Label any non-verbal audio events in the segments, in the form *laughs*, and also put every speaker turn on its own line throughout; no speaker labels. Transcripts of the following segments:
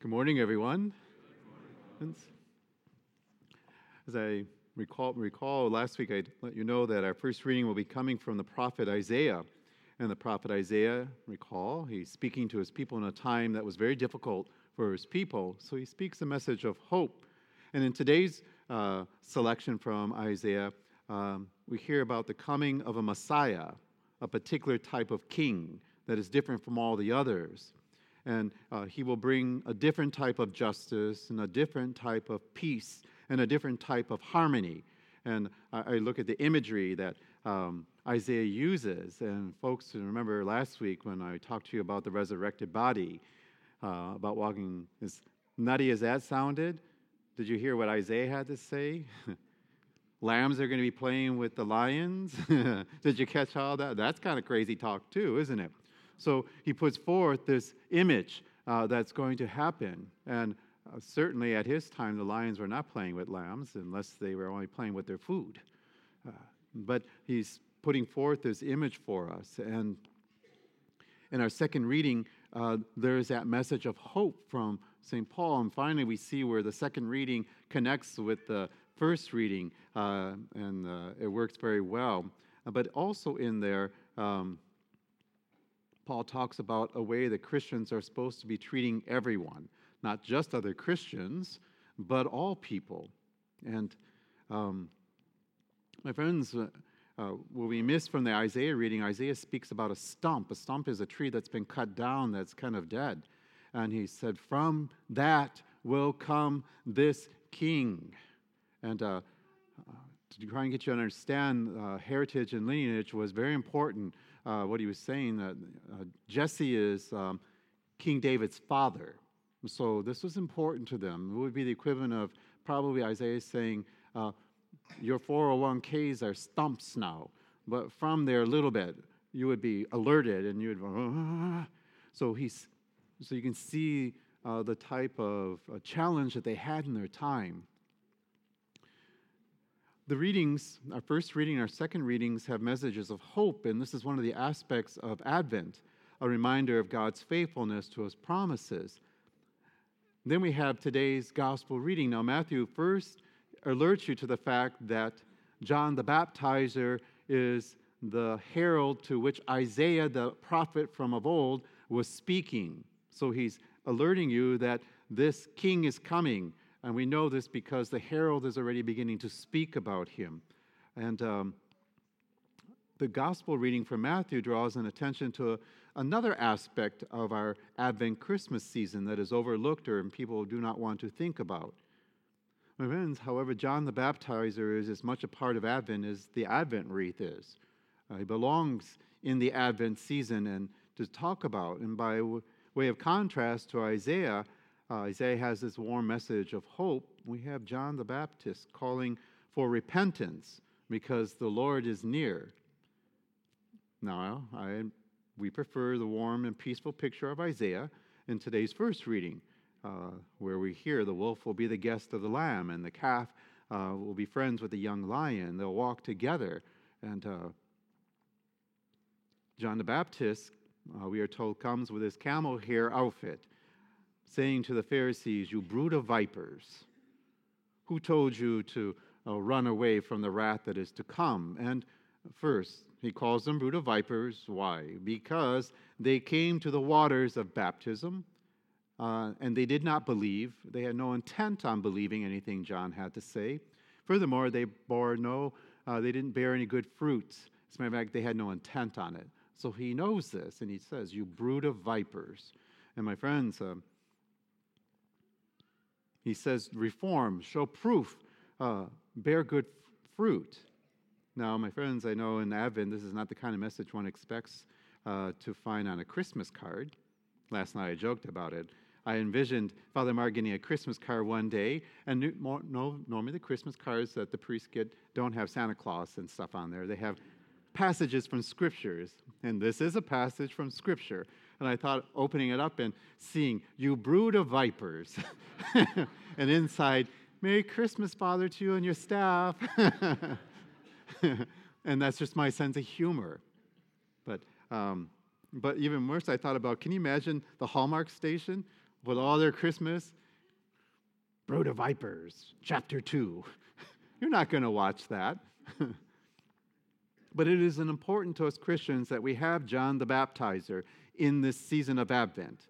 Good morning, everyone. As I recall, recall last week, I let you know that our first reading will be coming from the prophet Isaiah. And the prophet Isaiah, recall, he's speaking to his people in a time that was very difficult for his people. So he speaks a message of hope. And in today's uh, selection from Isaiah, um, we hear about the coming of a Messiah, a particular type of king that is different from all the others and uh, he will bring a different type of justice and a different type of peace and a different type of harmony. And I, I look at the imagery that um, Isaiah uses. And folks, remember last week when I talked to you about the resurrected body, uh, about walking, as nutty as that sounded, did you hear what Isaiah had to say? *laughs* Lambs are going to be playing with the lions. *laughs* did you catch all that? That's kind of crazy talk, too, isn't it? So he puts forth this image uh, that's going to happen. And uh, certainly at his time, the lions were not playing with lambs unless they were only playing with their food. Uh, but he's putting forth this image for us. And in our second reading, uh, there's that message of hope from St. Paul. And finally, we see where the second reading connects with the first reading, uh, and uh, it works very well. but also in there, um, Paul talks about a way that Christians are supposed to be treating everyone, not just other Christians, but all people. And um, my friends, uh, uh, what we missed from the Isaiah reading, Isaiah speaks about a stump. A stump is a tree that's been cut down that's kind of dead. And he said, From that will come this king. And uh, to try and get you to understand, uh, heritage and lineage was very important uh, what he was saying that uh, Jesse is um, King David's father. So this was important to them. It would be the equivalent of probably Isaiah saying, uh, Your 401ks are stumps now. But from there, a little bit, you would be alerted and you would, ah. so he's, so you can see uh, the type of uh, challenge that they had in their time. The readings, our first reading, our second readings, have messages of hope, and this is one of the aspects of Advent, a reminder of God's faithfulness to his promises. Then we have today's gospel reading. Now, Matthew first alerts you to the fact that John the Baptizer is the herald to which Isaiah, the prophet from of old, was speaking. So he's alerting you that this king is coming. And we know this because the herald is already beginning to speak about him. And um, the gospel reading from Matthew draws an attention to a, another aspect of our Advent Christmas season that is overlooked or people do not want to think about. My friends, however, John the Baptizer is as much a part of Advent as the Advent wreath is. Uh, he belongs in the Advent season and to talk about. And by way of contrast to Isaiah, uh, Isaiah has this warm message of hope. We have John the Baptist calling for repentance because the Lord is near. Now, I, we prefer the warm and peaceful picture of Isaiah in today's first reading, uh, where we hear the wolf will be the guest of the lamb and the calf uh, will be friends with the young lion. They'll walk together. And uh, John the Baptist, uh, we are told, comes with his camel hair outfit saying to the Pharisees, You brood of vipers, who told you to uh, run away from the wrath that is to come? And first, he calls them brood of vipers. Why? Because they came to the waters of baptism uh, and they did not believe. They had no intent on believing anything John had to say. Furthermore, they bore no, uh, they didn't bear any good fruits. As a matter of fact, they had no intent on it. So he knows this, and he says, You brood of vipers. And my friends, uh, he says, reform, show proof, uh, bear good fruit. Now, my friends, I know in Advent, this is not the kind of message one expects uh, to find on a Christmas card. Last night I joked about it. I envisioned Father Mark getting a Christmas card one day, and no, normally the Christmas cards that the priests get don't have Santa Claus and stuff on there. They have passages from scriptures, and this is a passage from Scripture. And I thought opening it up and seeing, You brood of vipers. *laughs* and inside, Merry Christmas, Father, to you and your staff. *laughs* and that's just my sense of humor. But, um, but even worse, I thought about can you imagine the Hallmark station? with all their Christmas, Brood of Vipers, chapter 2. *laughs* You're not going to watch that. but it is important to us Christians that we have John the Baptizer in this season of Advent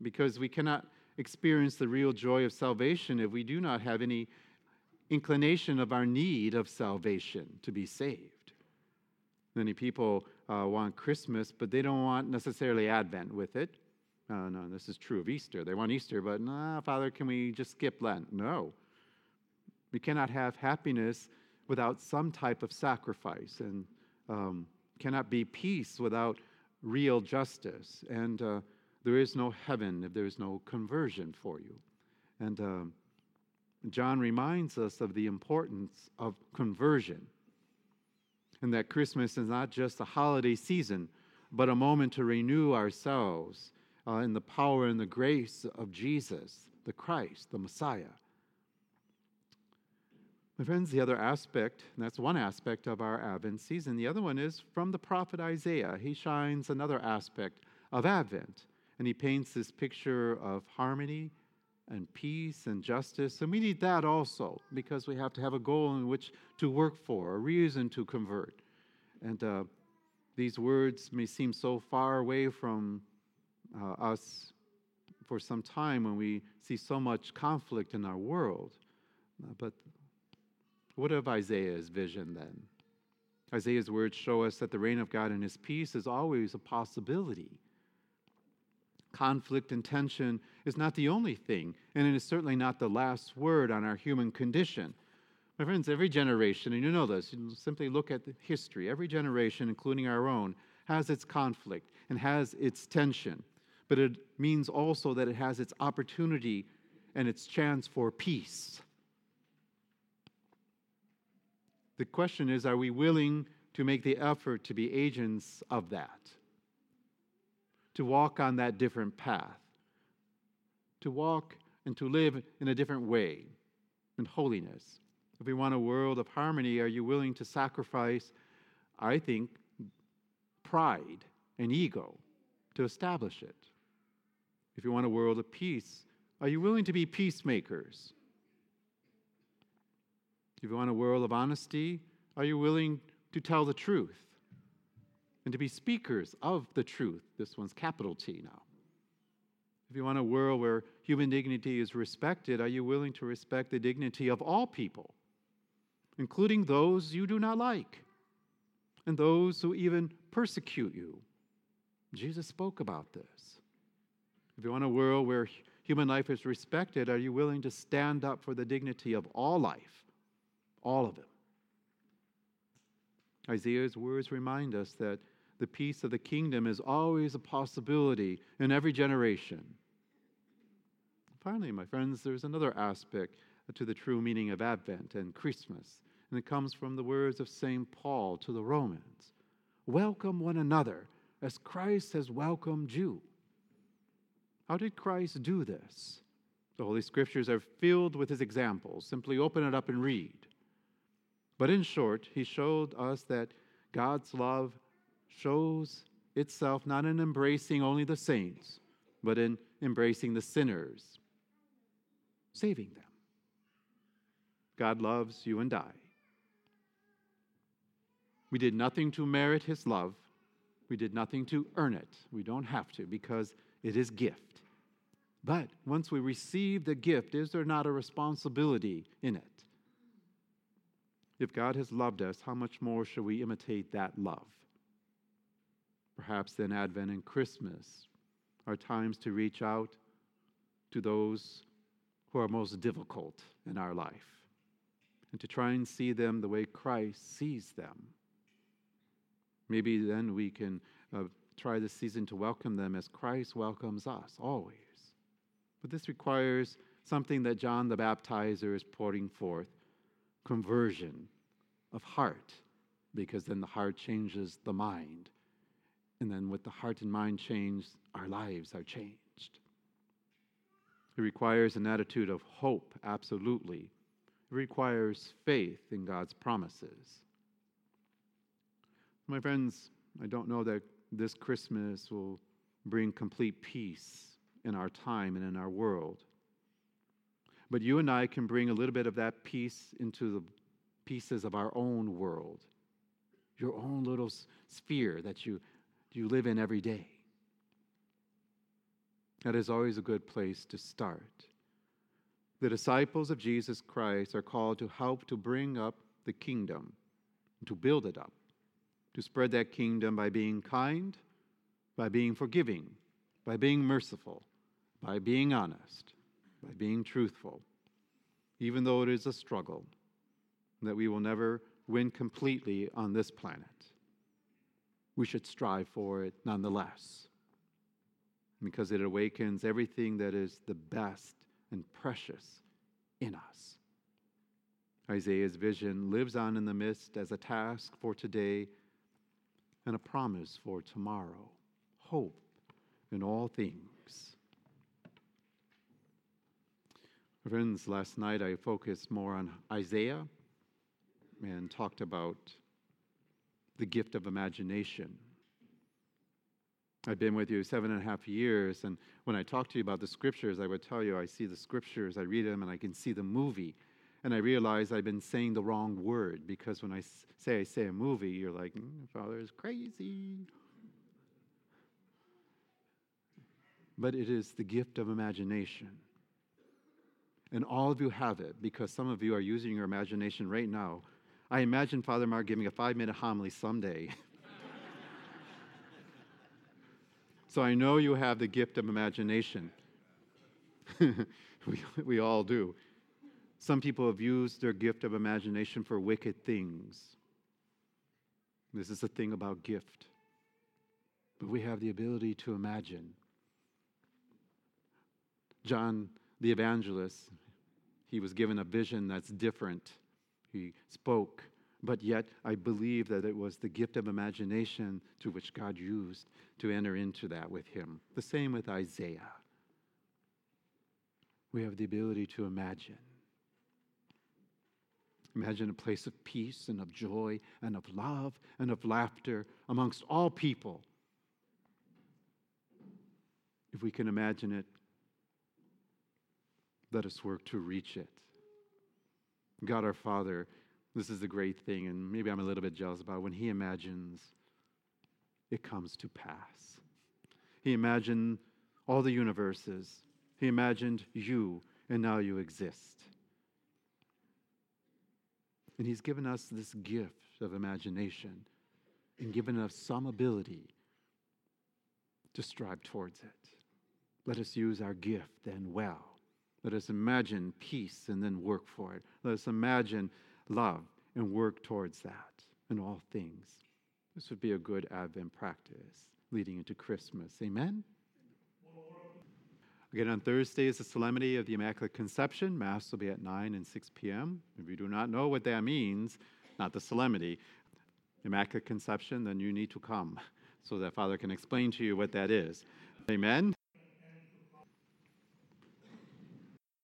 because we cannot experience the real joy of salvation if we do not have any inclination of our need of salvation to be saved. Many people uh, want Christmas, but they don't want necessarily Advent with it. Uh, no, this is true of Easter. They want Easter, but nah, Father, can we just skip Lent? No. We cannot have happiness without some type of sacrifice, and um, cannot be peace without real justice. And uh, there is no heaven if there is no conversion for you. And um, John reminds us of the importance of conversion. And that Christmas is not just a holiday season, but a moment to renew ourselves uh, in the power and the grace of Jesus, the Christ, the Messiah. My friends, the other aspect, and that's one aspect of our Advent season, the other one is from the prophet Isaiah. He shines another aspect of Advent, and he paints this picture of harmony and peace and justice. And we need that also because we have to have a goal in which to work for, a reason to convert. And uh, these words may seem so far away from uh, us for some time when we see so much conflict in our world. But what of Isaiah's vision then? Isaiah's words show us that the reign of God and his peace is always a possibility conflict and tension is not the only thing, and it is certainly not the last word on our human condition. My friends, every generation, and you know this, you simply look at history, every generation, including our own, has its conflict and has its tension. But it means also that it has its opportunity and its chance for peace. The question is are we willing to make the effort to be agents of that? to walk on that different path, to walk and to live in a different way, in holiness. If we want a world of harmony, are you willing to sacrifice, I think, pride and ego to establish it? If you want a world of peace, are you willing to be peacemakers? If you want a world of honesty, are you willing to tell the truth? and to be speakers of the truth. This one's capital T now. If you want a world where human dignity is respected, are you willing to respect the dignity of all people, including those you do not like and those who even persecute you? Jesus spoke about this. If you want a world where human life is respected, are you willing to stand up for the dignity of all life, all of it? Isaiah's words remind us that the peace of the kingdom is always a possibility in every generation. Finally, my friends, there's another aspect to the true meaning of Advent and Christmas, and it comes from the words of St. Paul to the Romans Welcome one another as Christ has welcomed you. How did Christ do this? The Holy Scriptures are filled with his examples. Simply open it up and read. But in short, he showed us that God's love shows itself not in embracing only the saints, but in embracing the sinners, saving them. God loves you and I. We did nothing to merit his love. We did nothing to earn it. We don't have to because it is gift. But once we receive the gift, is there not a responsibility in it? If God has loved us, how much more should we imitate that love? Perhaps then Advent and Christmas are times to reach out to those who are most difficult in our life and to try and see them the way Christ sees them. Maybe then we can uh, try this season to welcome them as Christ welcomes us always. But this requires something that John the Baptizer is pouring forth conversion of heart, because then the heart changes the mind and then with the heart and mind changed, our lives are changed. It requires an attitude of hope, absolutely. It requires faith in God's promises. My friends, I don't know that this Christmas will bring complete peace in our time and in our world. But you and I can bring a little bit of that peace into the pieces of our own world, your own little sphere that you, you live in every day. That is always a good place to start. The disciples of Jesus Christ are called to help to bring up the kingdom, to build it up, to spread that kingdom by being kind, by being forgiving, by being merciful, by being honest, by being truthful, even though it is a struggle that we will never win completely on this planet. We should strive for it nonetheless because it awakens everything that is the best and precious in us. Isaiah's vision lives on in the mist as a task for today and a promise for tomorrow, hope in all things. Friends, last night I focused more on Isaiah and talked about the gift of imagination. I've been with you seven and a half years, and when I talk to you about the scriptures, I would tell you I see the scriptures, I read them, and I can see the movie. And I realize I've been saying the wrong word because when I say I say a movie, you're like, mm, Father is crazy. But it is the gift of imagination. And all of you have it because some of you are using your imagination right now. I imagine Father Mark giving a five minute homily someday. *laughs* So I know you have the gift of imagination. *laughs* we, we all do. Some people have used their gift of imagination for wicked things. This is the thing about gift. But we have the ability to imagine. John the evangelist, he was given a vision that's different. He spoke but yet I believe that it was the gift of imagination to which God used to enter into that with him. The same with Isaiah. We have the ability to imagine. Imagine a place of peace and of joy and of love and of laughter amongst all people. If we can imagine it, let us work to reach it. God our Father, this is the great thing, and maybe I'm a little bit jealous about it. when he imagines it comes to pass. He imagined all the universes, he imagined you, and now you exist. And he's given us this gift of imagination and given us some ability to strive towards it. Let us use our gift then well. Let us imagine peace and then work for it. Let us imagine love and work towards that in all things. This would be a good Advent practice leading into Christmas. Amen? Again, on Thursday is the Solemnity of the Immaculate Conception. Mass will be at 9 and 6 p.m. If you do not know what that means, not the solemnity, Immaculate Conception, then you need to come so that Father can explain to you what that is. Amen?